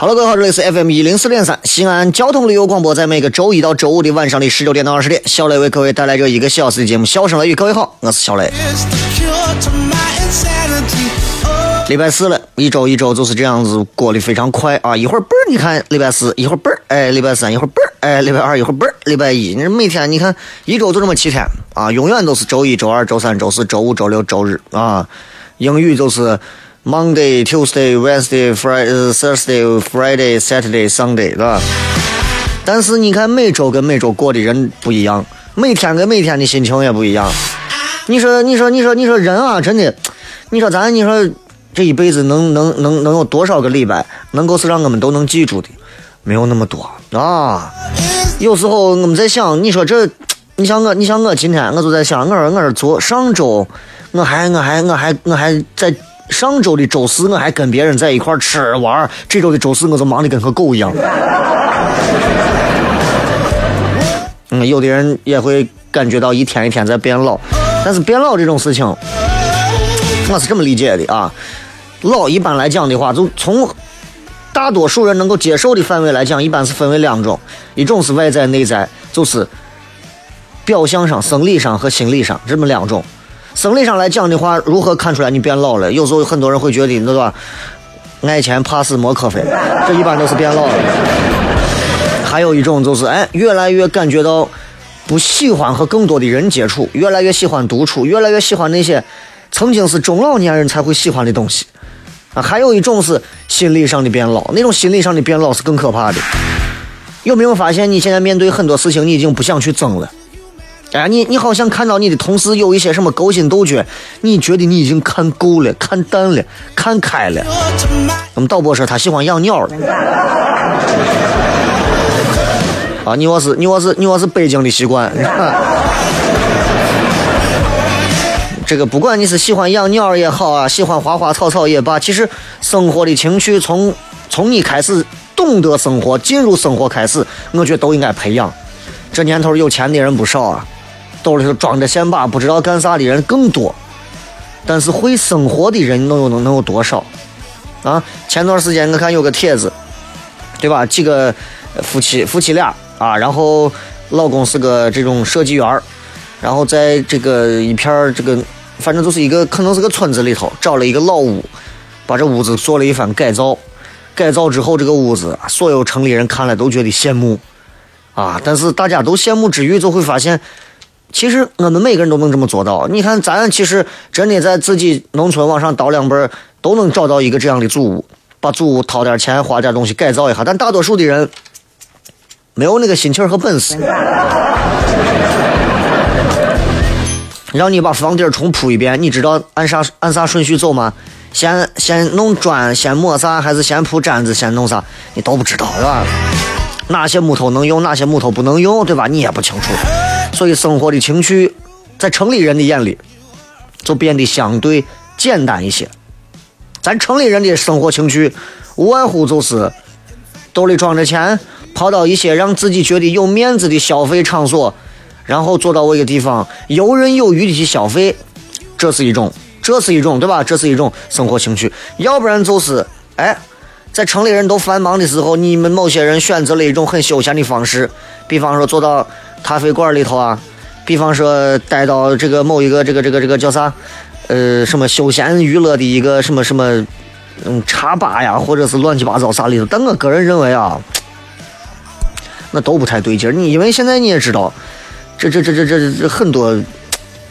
Hello，各位好，这里是 FM 一零四点三西安交通旅游广播，在每个周一到周五的晚上的十九点到二十点，小雷为各位带来这一个小时的节目《笑声雷雨》。各位好，我是小雷。礼拜四了，一周一周就是这样子过得非常快啊！一会儿嘣儿，你看礼拜四；一会儿嘣儿，哎，礼拜三；一会儿嘣儿，哎，礼拜二；一会儿嘣儿，礼拜一。你每天你看，一周就这么七天啊，永远都是周一周二周三周四周五周六周日啊。英语就是。Monday, Tuesday, Wednesday, Friday, Thursday, Friday, Saturday, Sunday，对吧？但是你看每周跟每周过的人不一样，每天跟每天的心情也不一样。你说，你说，你说，你说人啊，真的，你说咱，你说这一辈子能能能能有多少个礼拜能够是让我们都能记住的？没有那么多啊。有时候我们在想，你说这，你像我，你像我今天我就在想，我说我说昨上周我还我还我还我还在。上周的周四我还跟别人在一块吃玩，这周的周四我就忙的跟个狗一样。嗯，有的人也会感觉到一天一天在变老，但是变老这种事情，我是这么理解的啊。老一般来讲的话，就从大多数人能够接受的范围来讲，一般是分为两种，一种是外在内在，就是表象上、生理上和心理上这么两种。生理上来讲的话，如何看出来你变老了？有时候很多人会觉得，对吧？爱钱怕死莫可飞，这一般都是变老了。还有一种就是，哎，越来越感觉到不喜欢和更多的人接触，越来越喜欢独处，越来越喜欢那些曾经是中老年人才会喜欢的东西。啊，还有一种是心理上的变老，那种心理上的变老是更可怕的。有没有发现，你现在面对很多事情，你已经不想去争了？哎，你你好像看到你的同事有一些什么勾心斗角，你觉得你已经看够了、看淡了、看开了。我们导播说他喜欢养鸟了。啊，你我是你我是你我是北京的习惯。这个不管你是喜欢养鸟也好啊，喜欢花花草草也罢，其实生活的情趣从从你开始懂得生活、进入生活开始，我觉得都应该培养。这年头有钱的人不少啊。兜里头装着现把，不知道干啥的人更多，但是会生活的人能有能能有多少？啊，前段时间我看有个帖子，对吧？几个夫妻夫妻俩啊，然后老公是个这种设计员然后在这个一片这个，反正就是一个可能是个村子里头找了一个老屋，把这屋子做了一番改造，改造之后这个屋子，所有城里人看了都觉得羡慕啊，但是大家都羡慕之余，就会发现。其实我们每个人都能这么做到。你看，咱其实真的在自己农村往上倒两辈儿都能找到一个这样的祖屋，把祖屋掏点钱，花点东西改造一下。但大多数的人没有那个心气儿和本事。让你把房顶重铺一遍，你知道按啥按啥顺序走吗？先先弄砖，先抹啥，还是先铺毡子，先弄啥？你都不知道，对吧？哪些木头能用，哪些木头不能用，对吧？你也不清楚。所以生活的情趣，在城里人的眼里，就变得相对简单一些。咱城里人的生活情趣，无外乎就是兜里装着钱，跑到一些让自己觉得有面子的消费场所，然后坐到一个地方游刃有余的去消费，这是一种这是一种对吧？这是一种生活情趣。要不然就是哎，在城里人都繁忙的时候，你们某些人选择了一种很休闲的方式，比方说坐到 咖啡馆里头啊，比方说待到这个某一个这个这个这个叫啥，呃，什么休闲娱乐的一个什么什么，嗯，茶吧呀，或者是乱七八糟啥里头。但我个人认为啊，那都不太对劲儿。你因为现在你也知道，这这这这这这很多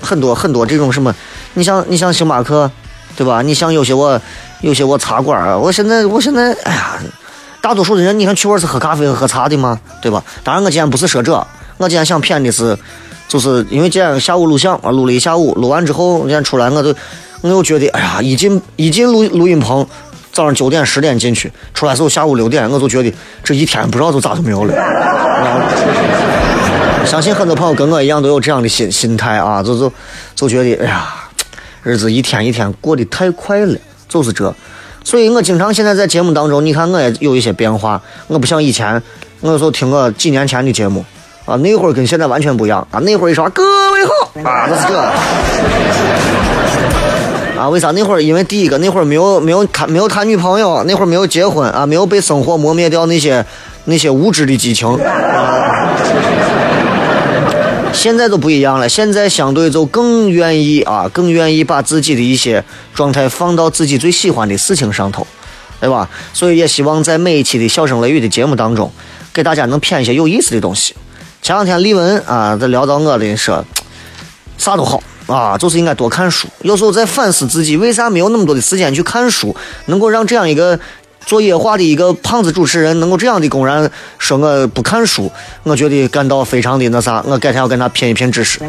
很多很多这种什么，你像你像星巴克，对吧？你像有些我有些我茶馆啊，我现在我现在哎呀，大多数的人你看去玩是喝咖啡喝茶的嘛，对吧？当然我今天不是说这，我今天想骗的是，就是因为今天下午录像啊，录了一下午，录完之后今天出来我都我又觉得哎呀，一进一进录录音棚。早上九点十点进去，出来时候下午六点，我就觉得这一天不知道就咋就没有了。相信很多朋友跟我一样都有这样的心心态啊，就就就觉得哎呀，日子一天一天过得太快了，就是这。所以我经常现在在节目当中，你看我也有一些变化，我不像以前，我有时候听我几年前的节目啊，那会儿跟现在完全不一样啊，那会儿一说各位好啊，那是这。啊，为啥那会儿？因为第一个，那会儿没有没有谈没有谈女朋友，那会儿没有结婚啊，没有被生活磨灭掉那些那些无知的激情。现在都不一样了，现在相对就更愿意啊，更愿意把自己的一些状态放到自己最喜欢的事情上头，对吧？所以也希望在每一期的笑声雷雨的节目当中，给大家能骗一些有意思的东西。前两天李文啊，在聊到我的说，啥都好。啊，就是应该多看书。有时候在反思自己，为啥没有那么多的时间去看书，能够让这样一个做夜话的一个胖子主持人，能够这样的公然说我不看书，我觉得感到非常的那啥。我改天要跟他拼一拼知识。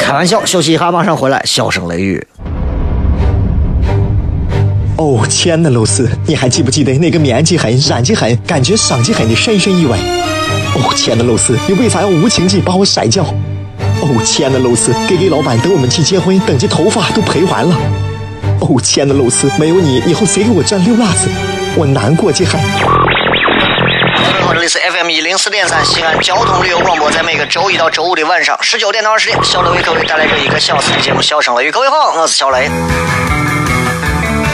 开玩笑，休息一下，马上回来。笑声雷雨。哦，亲爱的露丝，你还记不记得那个棉积狠、染技狠、感觉伤及狠的深深意外？哦，亲爱的露丝，你为啥要无情地把我甩掉？哦，亲爱的露丝，K K 老板等我们去结婚，等这头发都赔完了。哦，亲爱的露丝，没有你，以后谁给我赚溜辣子？我难过极了。各位好，这里是 FM 一零四点三西安交通旅游广播，在每个周一到周五的晚上十九点到二十点，小雷为各位带来这一个小时的节目《笑声雷雨》。各位好，我是小雷。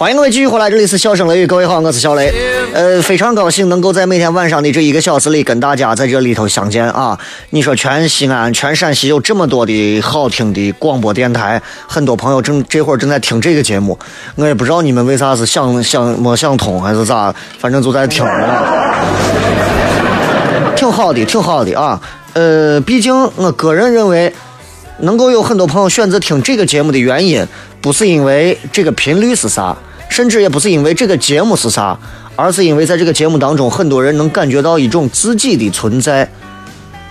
欢迎各位继续回来，这里是笑声雷雨，各位好，我是小雷。呃，非常高兴能够在每天晚上的这一个小时里跟大家在这里头相见啊！你说全西安、全陕西有这么多的好听的广播电台，很多朋友正这会儿正在听这个节目，我也不知道你们为啥是想想没想通还是咋，反正就在听着，挺好的，挺好的啊。呃，毕竟我个人认为，能够有很多朋友选择听这个节目的原因，不是因为这个频率是啥。甚至也不是因为这个节目是啥，而是因为在这个节目当中，很多人能感觉到一种自己的存在。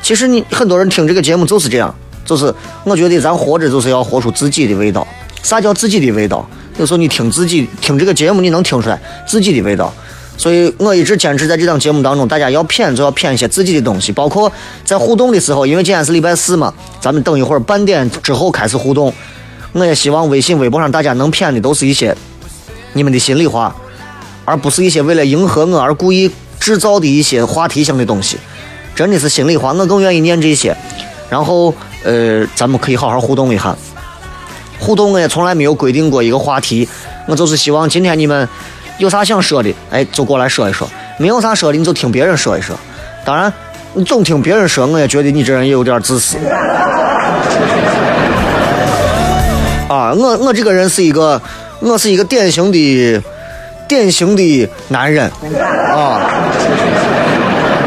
其实你很多人听这个节目就是这样，就是我觉得咱活着就是要活出自己的味道。啥叫自己的味道？有时候你听自己听这个节目，你能听出来自己的味道。所以我一直坚持在这档节目当中，大家要骗就要骗一些自己的东西，包括在互动的时候，因为今天是礼拜四嘛，咱们等一会儿半点之后开始互动。我也希望微信、微博上大家能骗的都是一些。你们的心里话，而不是一些为了迎合我而故意制造的一些话题性的东西，真的是心里话，我更愿意念这些。然后，呃，咱们可以好好互动一下。互动我也从来没有规定过一个话题，我就是希望今天你们有啥想说的，哎，就过来说一说；没有啥说的，你就听别人说一说。当然，你总听别人说，我也觉得你这人也有点自私。啊，我我这个人是一个。我是一个典型的典型的男人啊，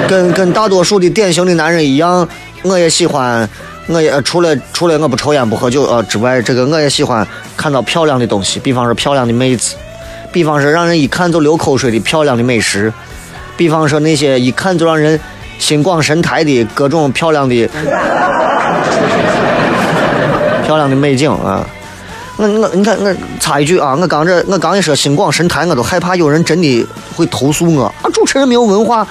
跟跟大多数的典型的男人一样，我也喜欢，我也除了除了我不抽烟不喝酒呃之外，这个我也喜欢看到漂亮的东西，比方说漂亮的妹子，比方说让人一看就流口水的漂亮的美食，比方说那些一看就让人心广神台的各种漂亮的漂亮的美景啊。我我你看我插一句啊，我刚这我刚一说心广神台，我都害怕有人真的会投诉我啊！主持人没有文化。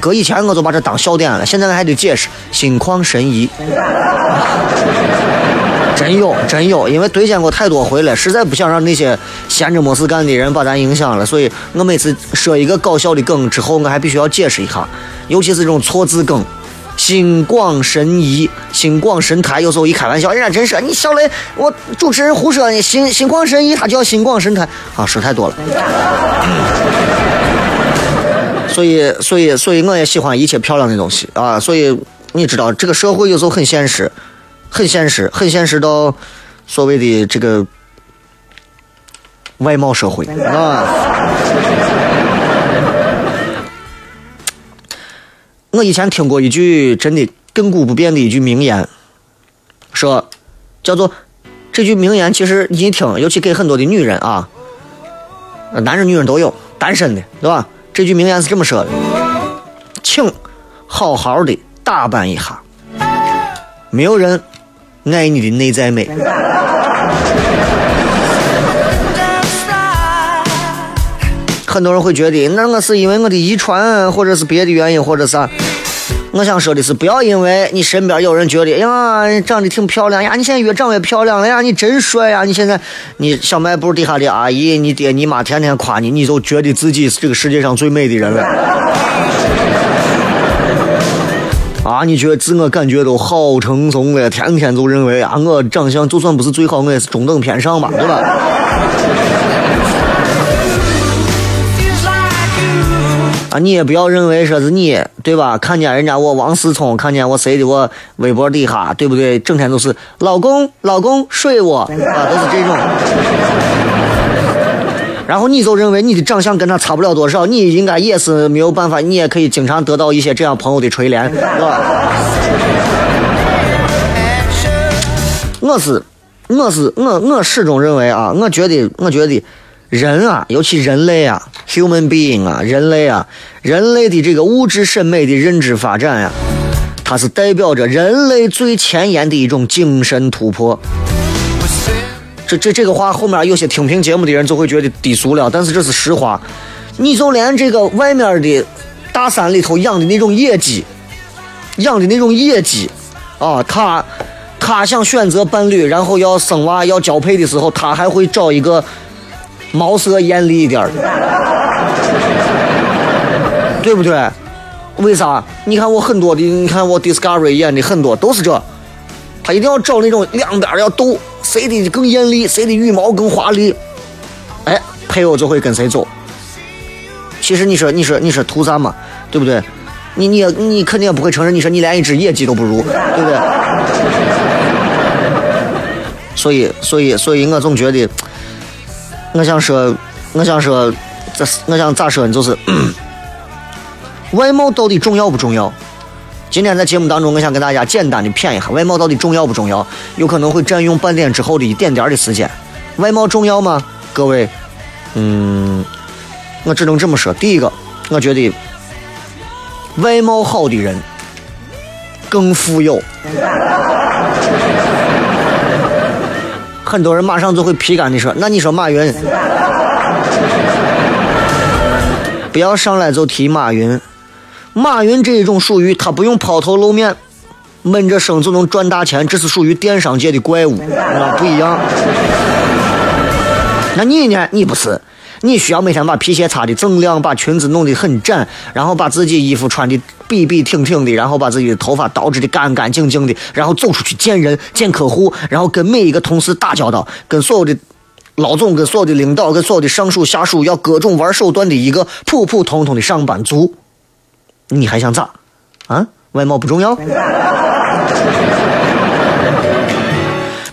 搁以前我就把这当笑点了，现在我还得解释心旷神怡。真有真有，因为对见过太多回了，实在不想让那些闲着没事干的人把咱影响了，所以我每次说一个搞笑的梗之后，我还必须要解释一下，尤其是这种错字梗。心广神怡，心广神台。有时候一开玩笑，人家真是你小雷，我主持人胡说呢。心心广神怡，他叫心广神台啊，说太多了。所以，所以，所以我也喜欢一切漂亮的东西啊。所以你知道，这个社会有时候很现实，很现实，很现实到所谓的这个外貌社会啊。我以前听过一句真的亘古不变的一句名言，说叫做这句名言，其实你一听，尤其给很多的女人啊，男人女人都有，单身的，对吧？这句名言是这么说的：请好好的打扮一下，没有人爱你的内在美。很多人会觉得，那我是因为我的遗传，或者是别的原因，或者啥？我想说的是，不要因为你身边有人觉得，哎呀，长得挺漂亮呀，你现在越长越漂亮了呀，你真帅呀！你现在，你小卖部底下的阿姨，你爹你妈天天夸你，你就觉得自己是这个世界上最美的人了。啊，你觉得自我感觉都好轻松了，天天就认为啊，我长相就算不是最好，我也是中等偏上吧，对吧？啊，你也不要认为说是你，对吧？看见人家我王思聪，看见我谁的我微博底下，对不对？整天都是老公，老公睡我，啊，都是这种。然后你就认为你的长相跟他差不了多少，你应该也是没有办法，你也可以经常得到一些这样朋友的垂怜，是吧？我是，我是我，我始终认为啊，我觉得，我觉得。人啊，尤其人类啊，human being 啊，人类啊，人类的这个物质审美的认知发展呀，它是代表着人类最前沿的一种精神突破。这这这个话后面有些听评节目的人就会觉得低俗了，但是这是实话。你就连这个外面的大山里头养的那种野鸡，养的那种野鸡啊，他他想选择伴侣，然后要生娃要交配的时候，他还会找一个。毛色艳丽一点的，对不对？为啥？你看我很多的，你看我 Discovery 演的很多都是这，他一定要找那种两边要斗，谁的更艳丽，谁的羽毛更华丽，哎，配偶就会跟谁走。其实你说，你说，你说图啥嘛？对不对？你你你肯定也不会承认，你说你连一只野鸡都不如，对不对？所以，所以，所以我总觉得。我想说，我想说，这我想咋说呢？就是 外貌到底重要不重要？今天在节目当中，我想跟大家简单的谝一下，外貌到底重要不重要？有可能会占用半点之后的一点点的时间。外貌重要吗？各位，嗯，我只能这么说。第一个，我觉得外貌好的人更富有。很多人马上就会皮干的说：“那你说马云，不要上来就提马云。马云这一种属于他不用抛头露面，闷着声就能赚大钱，这是属于电商界的怪物，啊，不一样。那你呢？你不是。”你需要每天把皮鞋擦的锃亮，把裙子弄得很展，然后把自己衣服穿的笔笔挺挺的，然后把自己的头发捯饬的干干净净的，然后走出去见人、见客户，然后跟每一个同事打交道，跟所有的老总、跟所有的领导、跟所有的上属下属要各种玩手段的一个普普通通的上班族，你还想咋？啊？外貌不重要？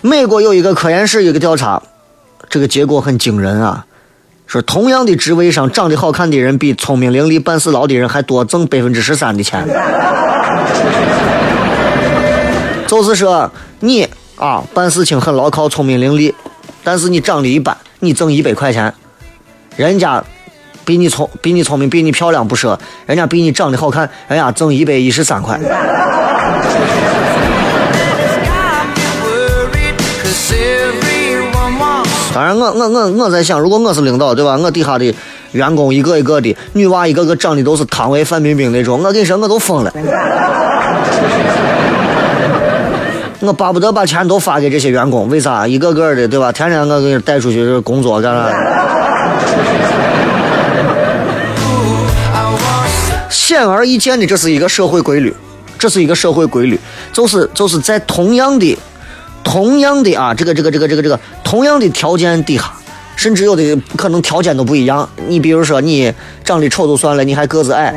美国有一个科研室一个调查，这个结果很惊人啊。说同样的职位上，长得好看的人比聪明伶俐、办事牢的人还多挣百分之十三的钱。就是说，你啊，办事情很牢靠、聪明伶俐，但是你长得一般，你挣一百块钱，人家比你聪、比你聪明、比你漂亮不说，人家比你长得好看，人家挣一百一十三块。当然，我我我我在想，如果我是领导，对吧？我底下的员工一个一个的女娃，一个个长得都是汤唯、范冰冰那种，我跟你说，我都疯了。我巴不得把钱都发给这些员工，为啥？一个个的，对吧？天天我给你带出去工作干啥？显而易见的，这是一个社会规律，这是一个社会规律，就是就是在同样的。同样的啊，这个这个这个这个这个同样的条件底下，甚至有的可能条件都不一样。你比如说，你长得丑就算了，你还个子矮，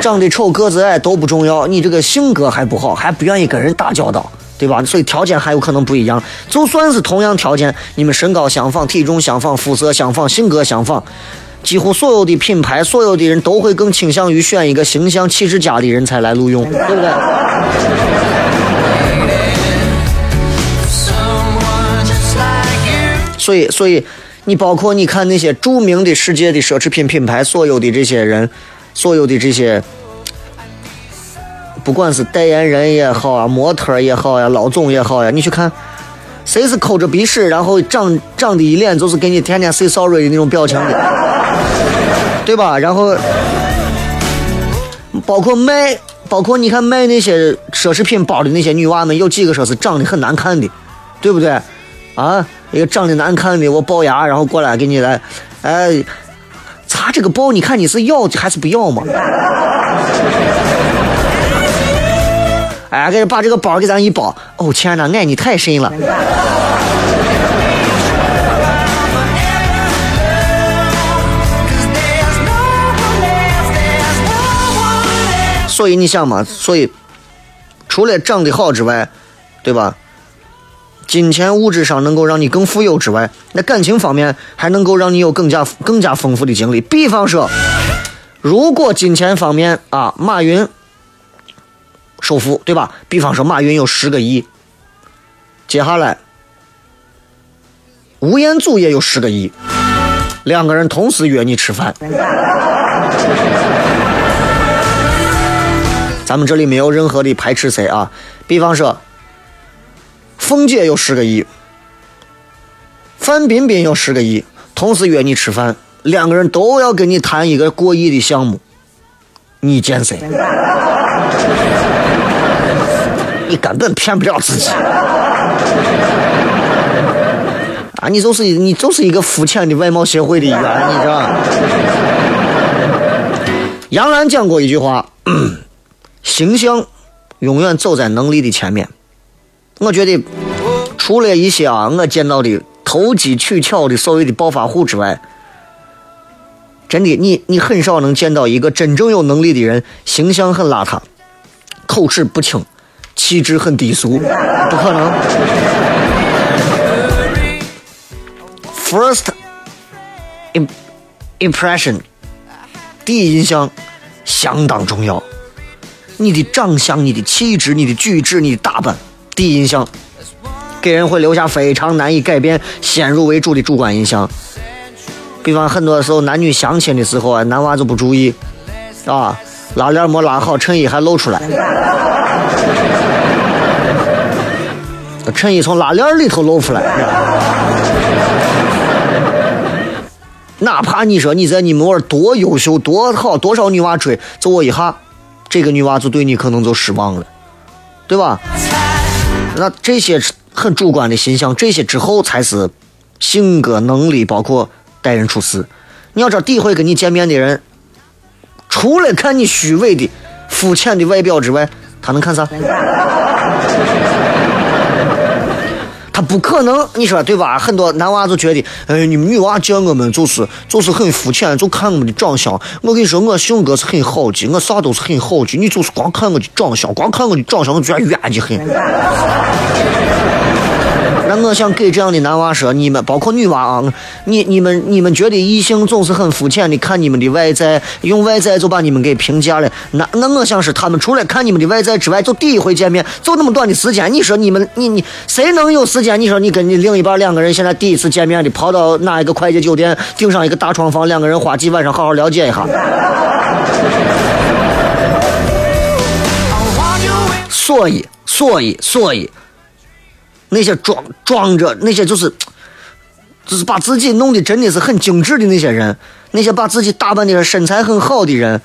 长得丑个子矮都不重要，你这个性格还不好，还不愿意跟人打交道，对吧？所以条件还有可能不一样。就算是同样条件，你们身高相仿、体重相仿、肤色相仿、性格相仿，几乎所有的品牌、所有的人都会更倾向于选一个形象气质佳的人才来录用，对不对？所以，所以你包括你看那些著名的世界的奢侈品品牌，所有的这些人，所有的这些，不管是代言人也好啊，模特也好呀，老总也好呀，你去看，谁是抠着鼻屎，然后长长的一脸就是给你天天 say sorry 的那种表情的，对吧？然后包括卖，包括你看卖那些奢侈品包的那些女娃们，有几个说是长得很难看的，对不对？啊？一个长得难看的，我龅牙，然后过来给你来，哎，擦这个包，你看你是要还是不要嘛？哎，给把这个包给咱一包，哦天哪，爱你太深了。所以你想嘛，所以除了长得好之外，对吧？金钱物质上能够让你更富有之外，那感情方面还能够让你有更加更加丰富的经历。比方说，如果金钱方面啊，马云首富对吧？比方说马云有十个亿，接下来吴彦祖也有十个亿，两个人同时约你吃饭，咱们这里没有任何的排斥谁啊。比方说。凤姐有十个亿，范冰冰有十个亿，同时约你吃饭，两个人都要跟你谈一个过亿的项目，你见谁？你根本骗不了自己啊！你就是你就是一个肤浅的外貌协会的一员，你知道？杨澜讲过一句话：形象永远走在能力的前面。我觉得，除了一些啊，我见到的投机取巧的所谓的暴发户之外，真的，你你很少能见到一个真正有能力的人，形象很邋遢，口齿不清，气质很低俗，不可能。First impression，第一印象相当重要，你的长相、你的气质、你的举止、你的打扮。第一印象给人会留下非常难以改变、先入为主的主观印象。比方很多时候男女相亲的时候啊，男娃就不注意啊，拉链没拉好，衬衣还露出来，衬衣从拉链里头露出来。哪怕你说你在你们玩多优秀、多好，多少女娃追，走我一下，这个女娃子对你可能就失望了，对吧？那这些很主观的形象，这些之后才是性格、能力，包括待人处事。你要知道，第一回跟你见面的人，除了看你虚伪的、肤浅的外表之外，他能看啥？不可能，你说对吧？很多男娃就觉得，哎，你们女娃见我们就是就是很肤浅，就看我们的长相。我跟你说，我性格是很好的，我啥都是很好的。你就是光看我的长相，光看我的长相，我觉得冤的很。那我想给这样的男娃说，你们包括女娃啊，你你们你们觉得异性总是很肤浅的看你们的外在，用外在就把你们给评价了。那那我想是他们除了看你们的外在之外，就第一回见面，就那么短的时间，你说你们你你谁能有时间？你说你跟你另一半两个人现在第一次见面的，跑到哪一个快捷酒店订上一个大床房，两个人花几晚上好好了解一下。所以所以所以。那些装装着那些就是，就是把自己弄得真的是很精致的那些人，那些把自己打扮的身材很好的人，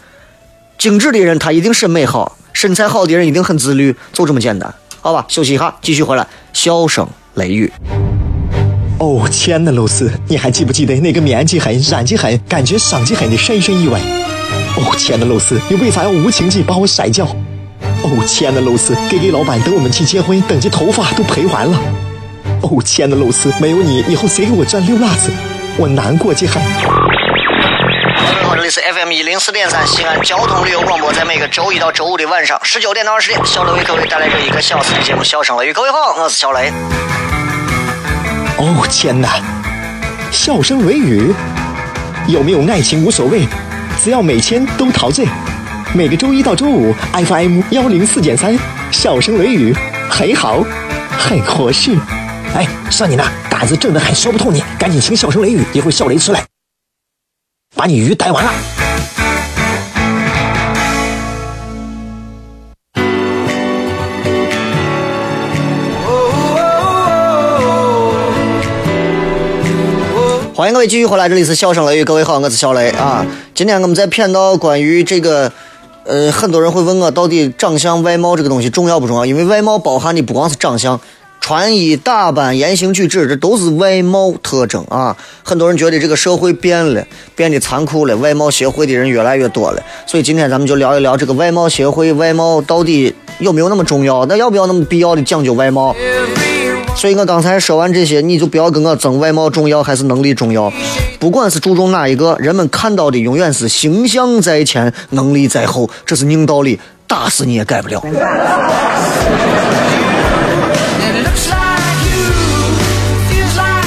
精致的人他一定审美好，身材好的人一定很自律，就这么简单，好吧？休息一下，继续回来，笑声雷雨。哦，亲爱的露丝，你还记不记得那个面积狠、染技狠、感觉伤及狠的深深意外？哦，亲爱的露丝，你为啥要无情地把我甩掉？哦，亲爱的露丝给给老板等我们去结婚，等这头发都赔完了。哦，亲爱的露丝，没有你以后谁给我赚溜辣子？我难过极了。这里是 FM 一零四点三西安交通旅游广播，在每个周一到周五的晚上十九点到二十点，小雷为各位带来这一个小时的节目《笑声雷雨》。各位好，我是小雷。哦，天哪！笑声雷雨，有没有爱情无所谓，只要每天都陶醉。每个周一到周五，FM 幺零四点三，笑声雷雨，很好，很合适。哎，算你那胆子正的很，说不透你，赶紧请笑声雷雨，一会儿笑雷出来，把你鱼逮完了。欢迎各位继续回来，这里是笑声雷雨，各位好，我是小雷啊。今天我们在片到关于这个。呃，很多人会问我，到底长相外貌这个东西重要不重要？因为外貌包含的不光是长相，穿衣打扮、言行举止，这都是外貌特征啊。很多人觉得这个社会变了，变得残酷了，外貌协会的人越来越多了。所以今天咱们就聊一聊这个外貌协会，外貌到底有没有那么重要？那要不要那么必要的讲究外貌？所以我刚才说完这些，你就不要跟我争外貌重要还是能力重要。不管是注重哪一个，人们看到的永远是形象在前，能力在后，这是硬道理，打死你也改不了。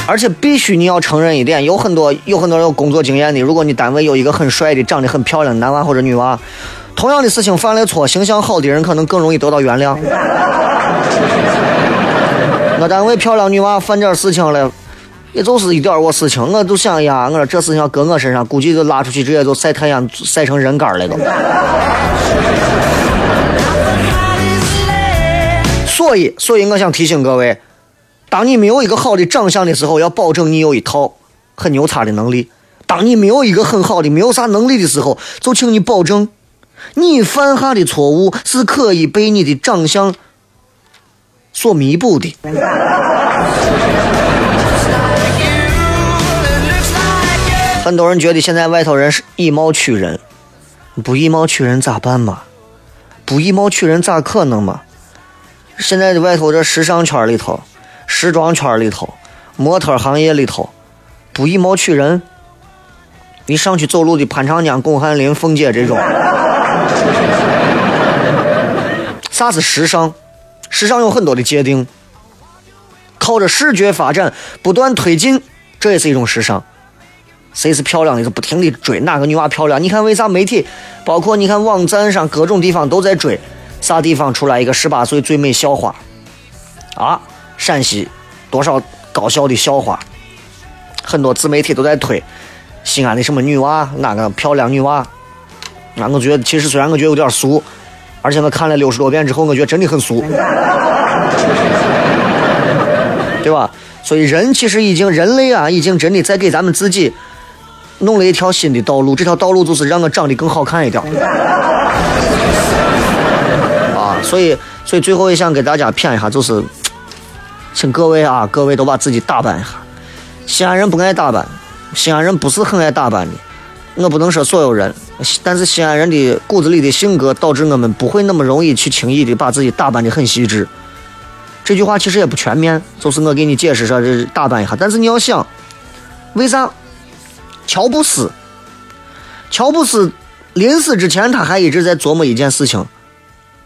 而且必须你要承认一点，有很多有很多有工作经验的，如果你单位有一个很帅的、长得很漂亮的男娃或者女娃，同样的事情犯了错，形象好的人可能更容易得到原谅。我单位漂亮女娃犯点事情了，也就是一点我事情，我就想呀，我说这事情要搁我身上，估计就拉出去直接就晒太阳，晒成人干了都。所以，所以我想提醒各位，当你没有一个好的长相的时候，要保证你有一套很牛叉的能力；当你没有一个很好的、没有啥能力的时候，就请你保证，你犯下的错误是可以被你的长相。所弥补的。很多人觉得现在外头人是以貌取人，不以貌取人咋办嘛？不以貌取人咋可能嘛？现在的外头这时尚圈里头、时装圈里头、模特行业里头，不以貌取人，你上去走路的潘长江、巩汉林、凤姐这种，啥是时尚？时尚有很多的界定，靠着视觉发展不断推进，这也是一种时尚。谁是漂亮的就不停的追哪个女娃漂亮。你看为啥媒体，包括你看网站上各种地方都在追，啥地方出来一个十八岁最美校花啊？陕西多少高校的校花，很多自媒体都在推西安的什么女娃，哪个漂亮女娃？那我觉得其实虽然我觉得有点俗。而且我看了六十多遍之后，我觉得真的很俗，对吧？所以人其实已经，人类啊，已经真的在给咱们自己弄了一条新的道路。这条道路就是让我长得更好看一点。啊，所以，所以最后也想给大家骗一下，就是，请各位啊，各位都把自己打扮一下。西安人不爱打扮，西安人不是很爱打扮的。我不能说所有人，但是西安人的骨子里的性格导致我们不会那么容易去轻易的把自己打扮的很细致。这句话其实也不全面，就是我给你解释说这打扮一下。但是你要想，为啥？乔布斯，乔布斯临死之前他还一直在琢磨一件事情：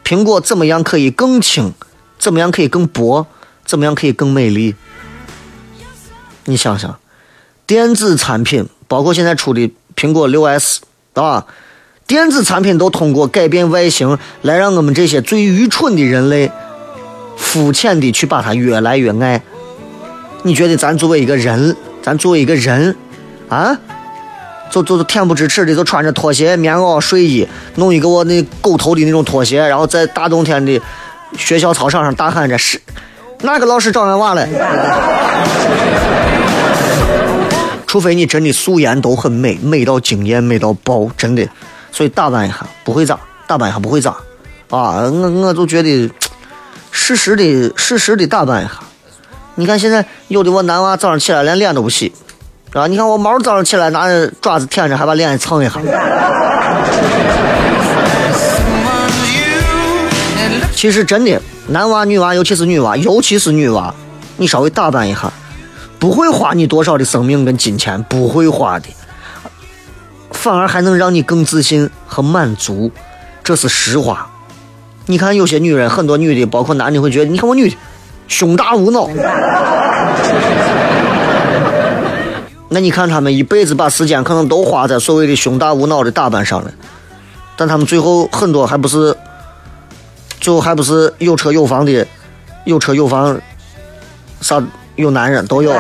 苹果怎么样可以更轻，怎么样可以更薄，怎么样可以更美丽？你想想，电子产品，包括现在出的苹果六 S，啊，电子产品都通过改变外形来让我们这些最愚蠢的人类。肤浅的去把它越来越爱，你觉得咱作为一个人，咱作为一个人，啊，就就恬不知耻的就穿着拖鞋、棉袄、睡衣，弄一个我那狗头的那种拖鞋，然后在大冬天的学校操场上大喊着是哪个老师找俺娃了？除非你真的素颜都很美，美到惊艳，美到爆，真的。所以打扮一下不会咋，打扮一下不会咋，啊，我我就觉得。适时的、适时的打扮一下。你看现在有的我男娃早上起来连脸都不洗，啊！你看我毛早上起来拿着爪子舔着，还把脸蹭一下。其实真的，男娃、女娃，尤其是女娃，尤其是女娃，你稍微打扮一下，不会花你多少的生命跟金钱，不会花的，反而还能让你更自信和满足，这是实话。你看，有些女人，很多女的，包括男的，会觉得，你看我女的胸大无脑。那你看他们一辈子把时间可能都花在所谓的胸大无脑的打扮上了，但他们最后很多还不是，最后还不是有车有房的，有车有房，啥有男人都有。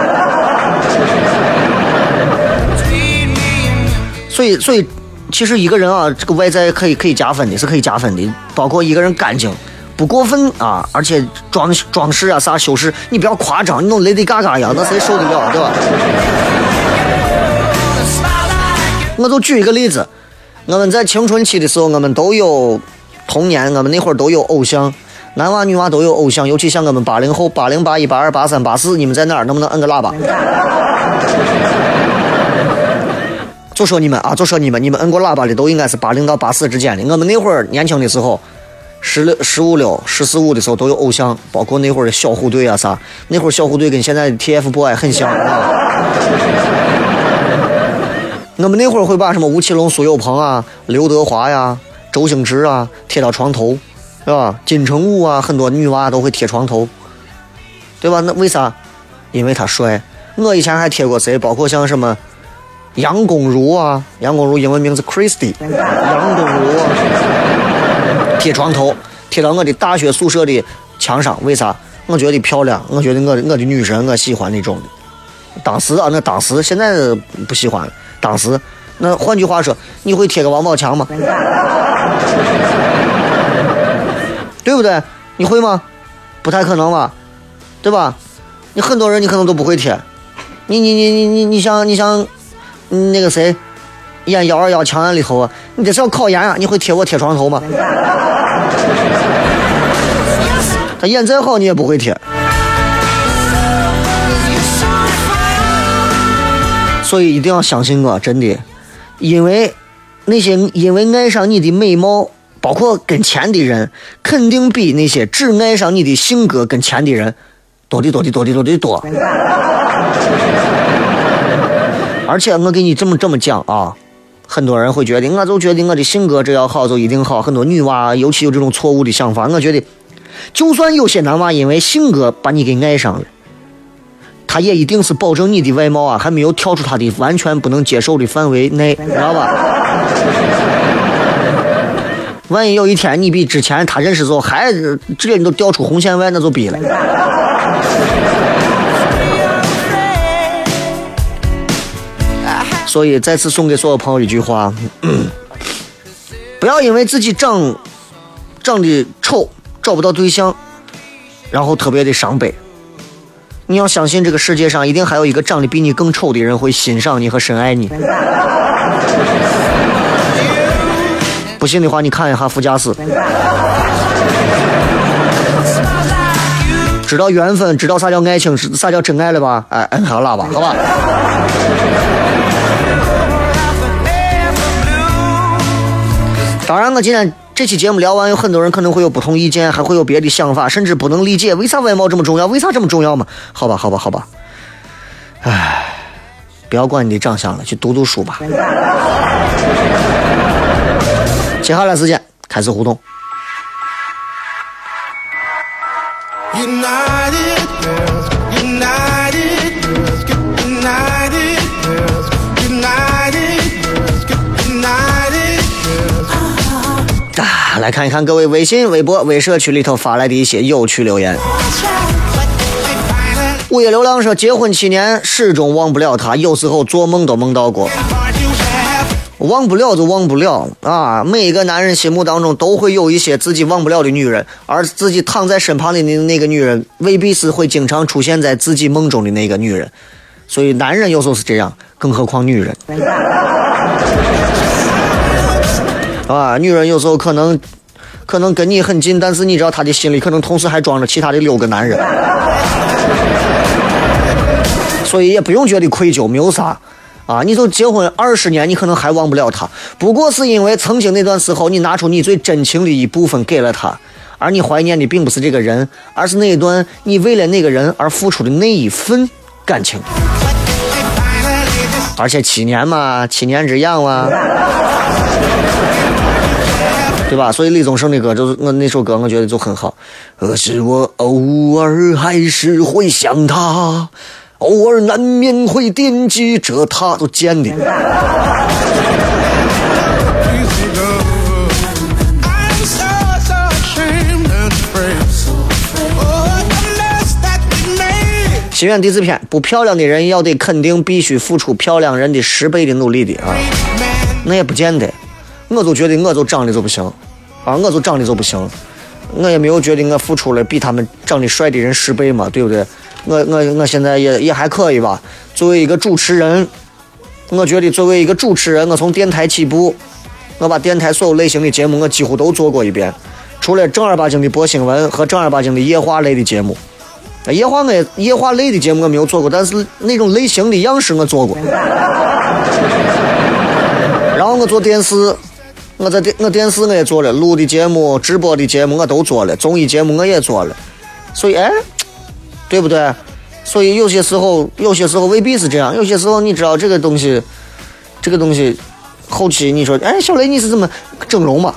所以，所以。其实一个人啊，这个外在可以可以加分的，是可以加分的。包括一个人干净，不过分啊，而且装装饰啊啥修饰，你不要夸张，你弄 Lady Gaga 呀，那谁受得了，对吧？我就举一个例子，我们在青春期的时候，我们都有童年，我们那会儿都有偶像，男娃女娃都有偶像，尤其像我们八零后，八零八一八二八三八四，你们在哪儿？能不能摁个喇叭？就说你们啊，就说你们，你们摁过喇叭的都应该是八零到八四之间的。我们那会儿年轻的时候，十六、十五六、十四五的时候都有偶像，包括那会儿的小虎队啊啥。那会儿小虎队跟现在的 TFBOY 很像啊。我们那会儿会把什么吴奇隆、苏有朋啊、刘德华呀、周星驰啊贴到床头，对吧？金城武啊，很多女娃都会贴床头，对吧？那为啥？因为他帅。我以前还贴过谁？包括像什么？杨恭如啊，杨恭如英文名字 Christy，杨恭如贴床头贴到我的大学宿舍的墙上，为啥？我觉得漂亮，我觉得我我的女神我喜欢那种的。当时啊，那当时现在不喜欢了。当时，那换句话说，你会贴个王宝强吗？对不对？你会吗？不太可能吧，对吧？你很多人你可能都不会贴。你你你你你你想你想。那个谁，演幺二幺强案里头啊，你这是要考研啊？你会贴我贴床头吗？他演再好，你也不会贴。所以一定要相信我，真的，因为那些因为爱上你的美貌，包括跟钱的人，肯定比那些只爱上你的性格跟钱的人多的多的多的多的多。而且我给你这么这么讲啊，很多人会觉得，我就觉得我的性格只要好就一定好。很多女娃尤其有这种错误的想法。我觉得，就算有些男娃因为性格把你给爱上了，他也一定是保证你的外貌啊还没有跳出他的完全不能接受的范围内，知道吧？万一有一天你比之前他认识时候还直接你都掉出红线外，那就逼了。所以再次送给所有朋友一句话：不要因为自己长长得丑找不到对象，然后特别的伤悲。你要相信这个世界上一定还有一个长得比你更丑的人会欣赏你和深爱你。不信的话，你看一下副驾驶，知道缘分，知道啥叫爱情，啥叫真爱了吧？哎，摁下喇叭，好吧。当然，我今天这期节目聊完，有很多人可能会有不同意见，还会有别的想法，甚至不能理解为啥外貌这么重要，为啥这么重要嘛？好吧，好吧，好吧。唉，不要管你的长相了，去读读书吧。接下来时间开始互动。啊，来看一看各位微信、微博、微社区里头发来的一些有趣留言。午夜流浪说，结婚七年始终忘不了他，有时候做梦都梦到过。忘不了就忘不了啊！每一个男人心目当中都会有一些自己忘不了的女人，而自己躺在身旁的那那个女人，未必是会经常出现在自己梦中的那个女人。所以男人有时候是这样，更何况女人。啊，女人有时候可能可能跟你很近，但是你知道她的心里可能同时还装着其他的六个男人，所以也不用觉得愧疚，没有啥。啊，你都结婚二十年，你可能还忘不了他，不过是因为曾经那段时候，你拿出你最真情的一部分给了他，而你怀念的并不是这个人，而是那一段你为了那个人而付出的那一份感情。而且七年嘛，七年之痒嘛，对吧？所以李宗盛的歌就是我那首歌，我觉得就很好。可是我偶尔还是会想他。偶尔难免会惦记着他，都贱的。心愿第四篇，不漂亮的人要得肯定必须付出漂亮人的十倍的努力的啊！那也不见得，我就觉得我就长得就不行啊，我就长得就不行，我也没有觉得我付出了比他们长得帅的人十倍嘛，对不对？我我我现在也也还可以吧。作为一个主持人，我觉得作为一个主持人，我从电台起步，我把电台所有类型的节目我几乎都做过一遍，除了正儿八经的播新闻和正儿八经的夜话类的节目。夜话我也夜话类的节目我没有做过，但是那种类型的样式我做过。然后我做电视，我在电我电视我也做了，录的节目、直播的节目我都做了，综艺节目我也做了，所以哎。对不对？所以有些时候，有些时候未必是这样。有些时候，你知道这个东西，这个东西，后期你说，哎，小雷你是怎么整容嘛？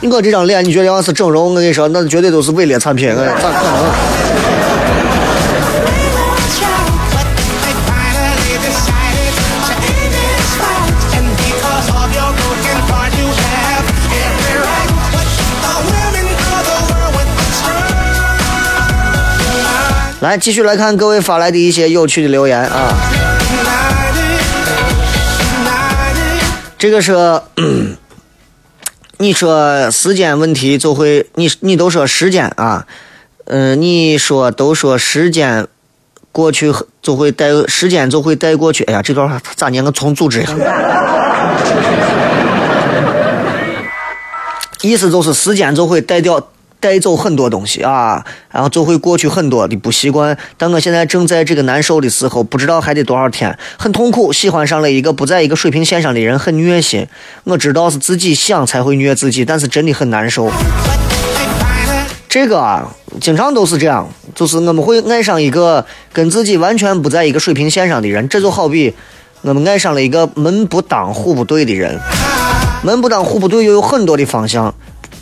我这张脸，你觉得要是整容，我跟你说，那绝对都是伪劣产品，咋可能？来，继续来看各位发来的一些有趣的留言啊。这个是，你说时间问题就会，你你都说时间啊，嗯，你说都说时间过去就会带时间就会带过去。哎呀，这段话咋念？我重组织一下。意思就是时间就会带掉。带走很多东西啊，然后就会过去很多的不习惯。但我现在正在这个难受的时候，不知道还得多少天，很痛苦。喜欢上了一个不在一个水平线上的人，很虐心。我知道是自己想才会虐自己，但是真的很难受。这个啊，经常都是这样，就是我们会爱上一个跟自己完全不在一个水平线上的人。这就好比我们爱上了一个门不当户不对的人。门不当户不对，又有很多的方向。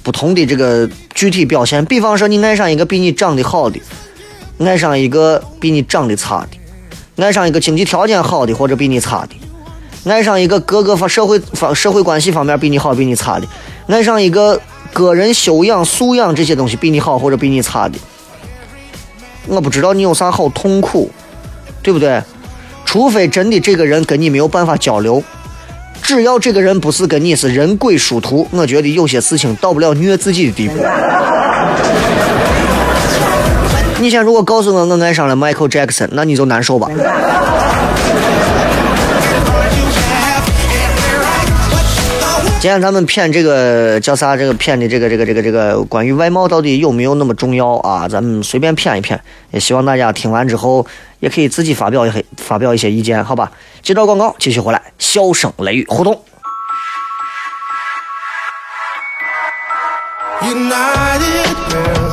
不同的这个具体表现，比方说你爱上一个比你长得好的，爱上一个比你长得差的，爱上一个经济条件好的或者比你差的，爱上一个各个方社会方社会关系方面比你好比你差的，爱上一个个人修养素养这些东西比你好或者比你差的，我不知道你有啥好痛苦，对不对？除非真的这个人跟你没有办法交流。只要这个人不是跟你是人鬼殊途，我觉得有些事情到不了虐自己的地步。你想如果告诉我我爱上了 Michael Jackson，那你就难受吧。今天咱们骗这个叫啥？这个骗的这个这个这个这个关于外貌到底有没有那么重要啊？咱们随便骗一骗，也希望大家听完之后也可以自己发表一发表一些意见，好吧？接着广告，继续回来，笑声雷雨互动。United girls, united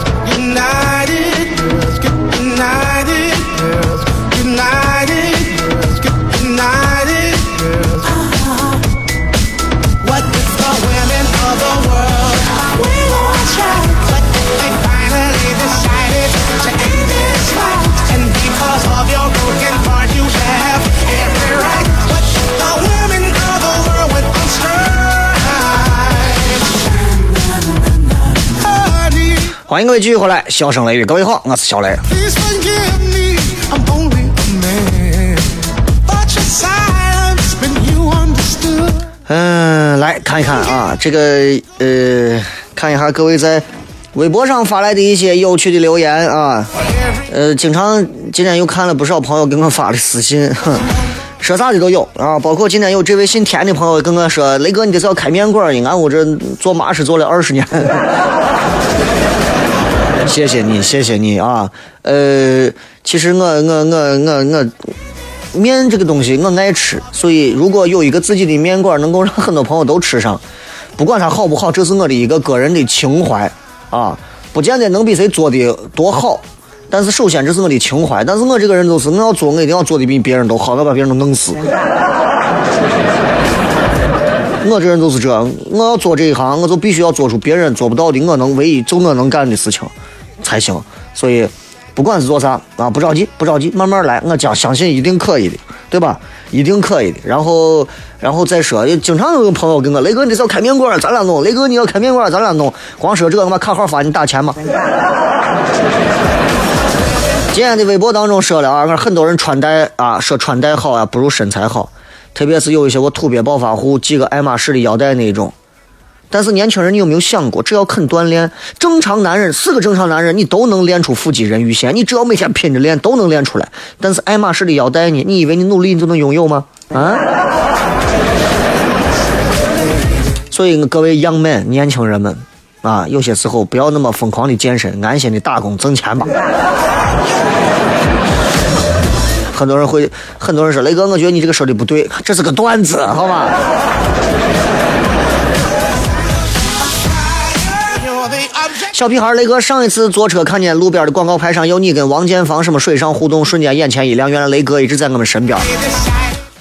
欢迎各位继续回来，笑声雷雨，各位好，我是小雷。嗯，来看一看啊，这个呃，看一下各位在微博上发来的一些有趣的留言啊。呃，经常今天又看了不少朋友给我发的私信，哼，说啥的都有啊。包括今天有这位姓田的朋友跟我说：“雷哥，你这是要开面馆？你俺我这做马是做了二十年。” 谢谢你，谢谢你啊。呃，其实我我我我我。面这个东西我爱吃，所以如果有一个自己的面馆能够让很多朋友都吃上，不管它好不好，这是我的一个个人的情怀啊，不见得能比谁做的多好，但是首先这是我的情怀，但是我这个人就是我要做，我一定要做的比别人都好，我要把别人都弄死。我这人就是这，我要做这一行，我就必须要做出别人做不到的，我能唯一就我能干的事情才行。所以，不管是做啥啊，不着急，不着急，慢慢来。我将相信一定可以的，对吧？一定可以的。然后，然后再说，也经常有朋友跟我，雷哥，你是要开面馆，咱俩弄；雷哥，你要开面馆，咱俩弄。光说这个，我把卡号发你打钱吗？今天的微博当中说了啊，我很多人穿戴啊，说穿戴好啊，不如身材好。特别是有一些我土鳖暴发户系个爱马仕的腰带那种。但是年轻人，你有没有想过，只要肯锻炼，正常男人四个正常男人你都能练出腹肌人鱼线，你只要每天拼着练都能练出来。但是爱马仕的腰带呢？你以为你努力你就能拥有吗？啊！所以各位 young man、年轻人们啊，有些时候不要那么疯狂的健身，安心的打工挣钱吧。很多人会，很多人说雷哥，我觉得你这个说的不对，这是个段子，好吧？小屁孩雷哥上一次坐车看见路边的广告牌上有你跟王建房什么水上互动，瞬间眼前一亮，原来雷哥一直在我们身边，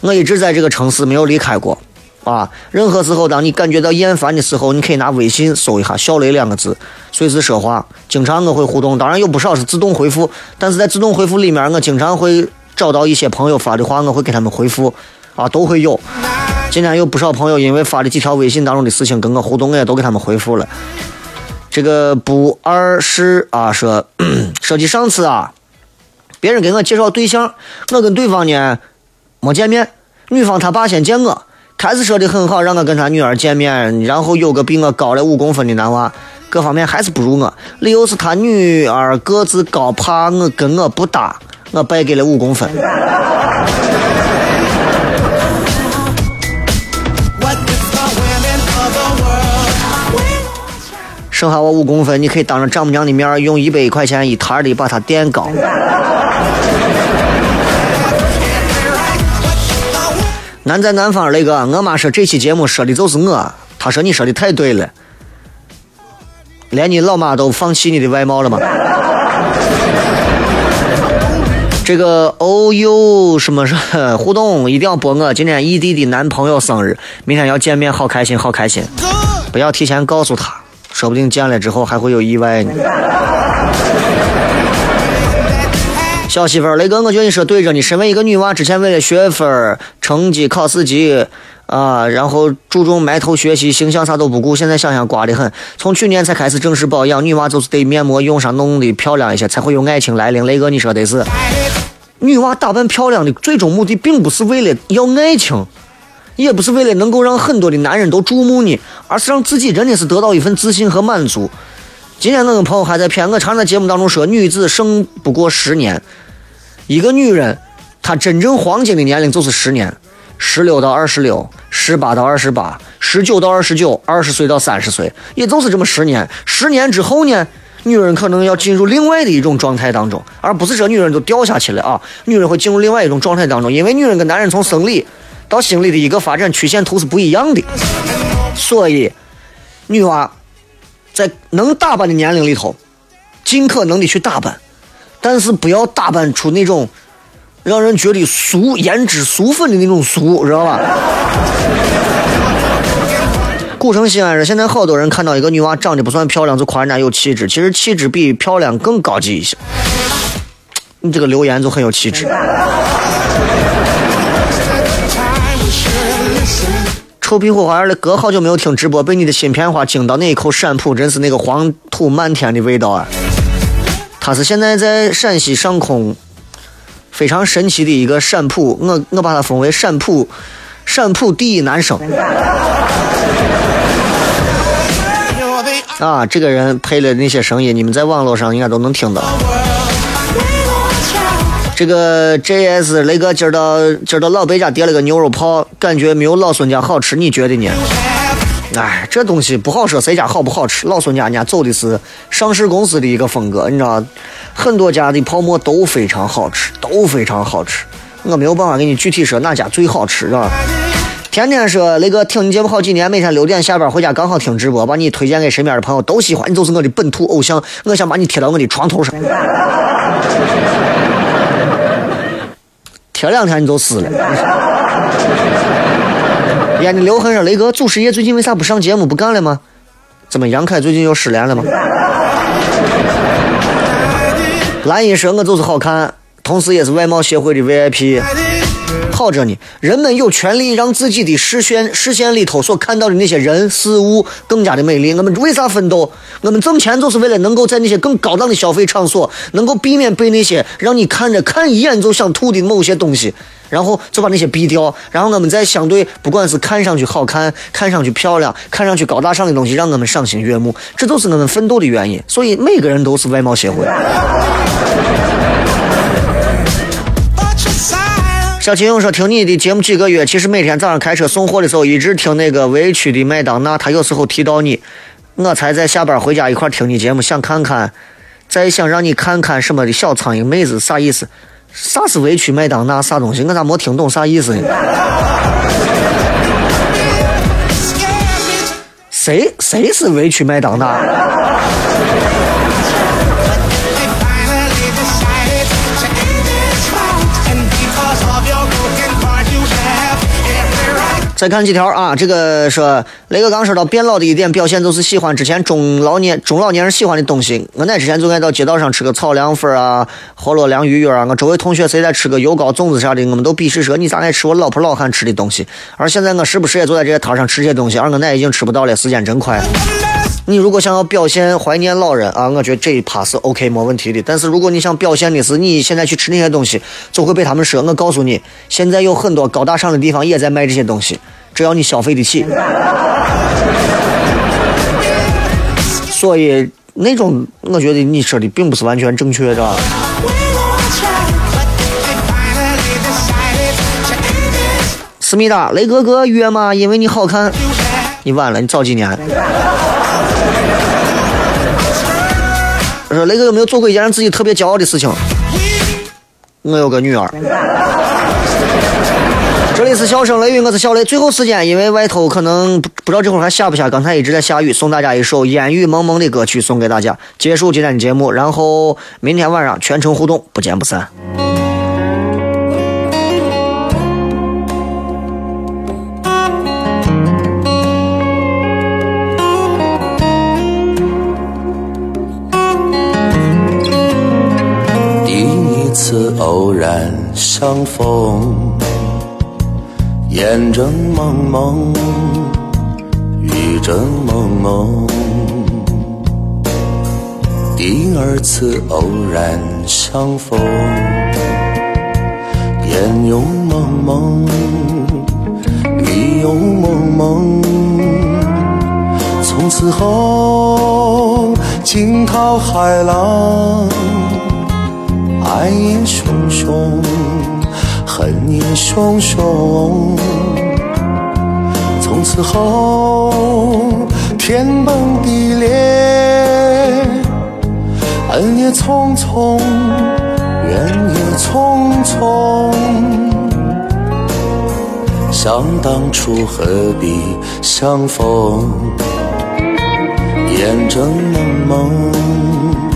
我一直在这个城市没有离开过。啊，任何时候当你感觉到厌烦的时候，你可以拿微信搜一下“小雷”两个字，随时说话。经常我会互动，当然有不少是自动回复，但是在自动回复里面，我经常会找到一些朋友发的话，我会给他们回复，啊，都会有。今天有不少朋友因为发的几条微信当中的事情跟我互动，我也都给他们回复了。这个不二是啊，说 说起上次啊，别人给我介绍对象，我跟对方呢没见面，女方她爸先见我，开始说的很好，让我跟她女儿见面，然后有个比我高了五公分的男娃，各方面还是不如我，理由是他女儿个子高，怕我跟我不搭，我败给了五公分。剩下我五公分，你可以当着丈母娘的面用一百块钱一摊儿的把它垫高。南在南方那个，我妈说这期节目说的就是我，她说你说的太对了，连你老妈都放弃你的外貌了吗？这个哦哟什么什么互动一定要播我今天异地的男朋友生日，明天要见面，好开心，好开心。不要提前告诉他，说不定见了之后还会有意外呢。小媳妇儿，雷哥，我觉得你说对着。你身为一个女娃，之前为了学分儿、成绩、考四级啊，然后注重埋头学习，形象啥都不顾，现在想想瓜得很。从去年才开始正式保养，女娃就是得面膜用上，弄得漂亮一些，才会有爱情来临。雷哥，你说的是。女娃打扮漂亮的最终目的，并不是为了要爱情，也不是为了能够让很多的男人都注目你，而是让自己真的是得到一份自信和满足。今天我跟朋友还在骗我，常在节目当中说，女子胜不过十年。一个女人，她真正黄金的年龄就是十年，十六到二十六，十八到二十八，十九到二十九，二十岁到三十岁，也就是这么十年。十年之后呢，女人可能要进入另外的一种状态当中，而不是说女人都掉下去了啊，女人会进入另外一种状态当中，因为女人跟男人从生理到心理的一个发展曲线图是不一样的，所以女娃在能打扮的年龄里头，尽可能的去打扮，但是不要打扮出那种让人觉得俗、颜值俗粉的那种俗，知道吧？古城西安人现在好多人看到一个女娃长得不算漂亮，就夸人家有气质，其实气质比漂亮更高级一些。你这个留言就很有气质。臭屁火花儿的哥，好久没有听直播，被你的新片花惊到，那一口陕普真是那个黄土漫天的味道啊！他是现在在陕西上空非常神奇的一个陕普，我我把他封为陕普陕普第一男生啊！这个人配的那些声音，你们在网络上应该都能听到。这个 JS 雷哥今儿到今儿到老白家叠了个牛肉泡，感觉没有老孙家好吃，你觉得呢？哎，这东西不好说，谁家好不好吃？老孙家人家走的是上市公司的一个风格，你知道，很多家的泡馍都非常好吃，都非常好吃。我没有办法给你具体说哪家最好吃，是吧？天天说那个听你节目好几年，每天六点下班回家刚好听直播，把你推荐给身边的朋友，都喜欢，你就是我的本土偶像，我想把你贴到我的床头上。前两天你就死了。眼睛留痕说：“雷哥，祖师爷最近为啥不上节目不干了吗？怎么杨凯最近又失联了吗？”蓝衣说：“我就是好看，同时也是外貌协会的 VIP。好着呢，人们有权利让自己的视线视线里头所看到的那些人事物更加的美丽。我们为啥奋斗？我们挣钱就是为了能够在那些更高档的消费场所，能够避免被那些让你看着看一眼就想吐的某些东西，然后就把那些避掉。然后我们在相对不管是看上去好看、看上去漂亮、看上去高大上的东西，让我们赏心悦目。这都是我们奋斗的原因。所以每个人都是外貌协会。小秦勇说：“听你的节目几个月，其实每天早上开车送货的时候，一直听那个委屈的麦当娜，他有时候提到你，我才在下班回家一块听你节目，想看看，再想让你看看什么的小苍蝇妹子啥意思？啥是委屈麦当娜？啥东西？我咋没听懂啥意思呢？谁谁是委屈麦当娜？再看几条啊，这个说雷哥刚说到变老的一点表现，就是喜欢之前中老年中老年人喜欢的东西。我奶之前就爱到街道上吃个炒凉粉啊、饸饹凉鱼圆啊。我周围同学谁在吃个油糕、粽子啥的，我们都鄙视说你咋爱吃我老婆老汉吃的东西。而现在我时不时也坐在这些摊上吃些东西，而我奶已经吃不到了，时间真快。你如果想要表现怀念老人啊，我觉得这一趴是 OK 没问题的。但是如果你想表现的是你现在去吃那些东西，就会被他们说。我告诉你，现在有很多高大上的地方也在卖这些东西，只要你消费得起。所以那种，我觉得你说的并不是完全正确的。思密达，雷哥哥约吗？因为你好看。你晚了，你早几年。说雷哥有没有做过一件让自己特别骄傲的事情？我有个女儿。这里是笑声雷雨，我是小雷。最后时间，因为外头可能不不知道这会儿还下不下，刚才一直在下雨，送大家一首烟雨蒙蒙的歌曲送给大家，结束今天的节目。然后明天晚上全程互动，不见不散。偶然相逢，烟正蒙蒙，雨正蒙蒙。第二次偶然相逢，烟又蒙蒙，雨又蒙蒙。从此后，惊涛骇浪。爱意汹汹，恨恨意汹汹。从此后，天崩地裂，恩也匆匆，怨也匆匆。想当初何必相逢？眼睁蒙蒙。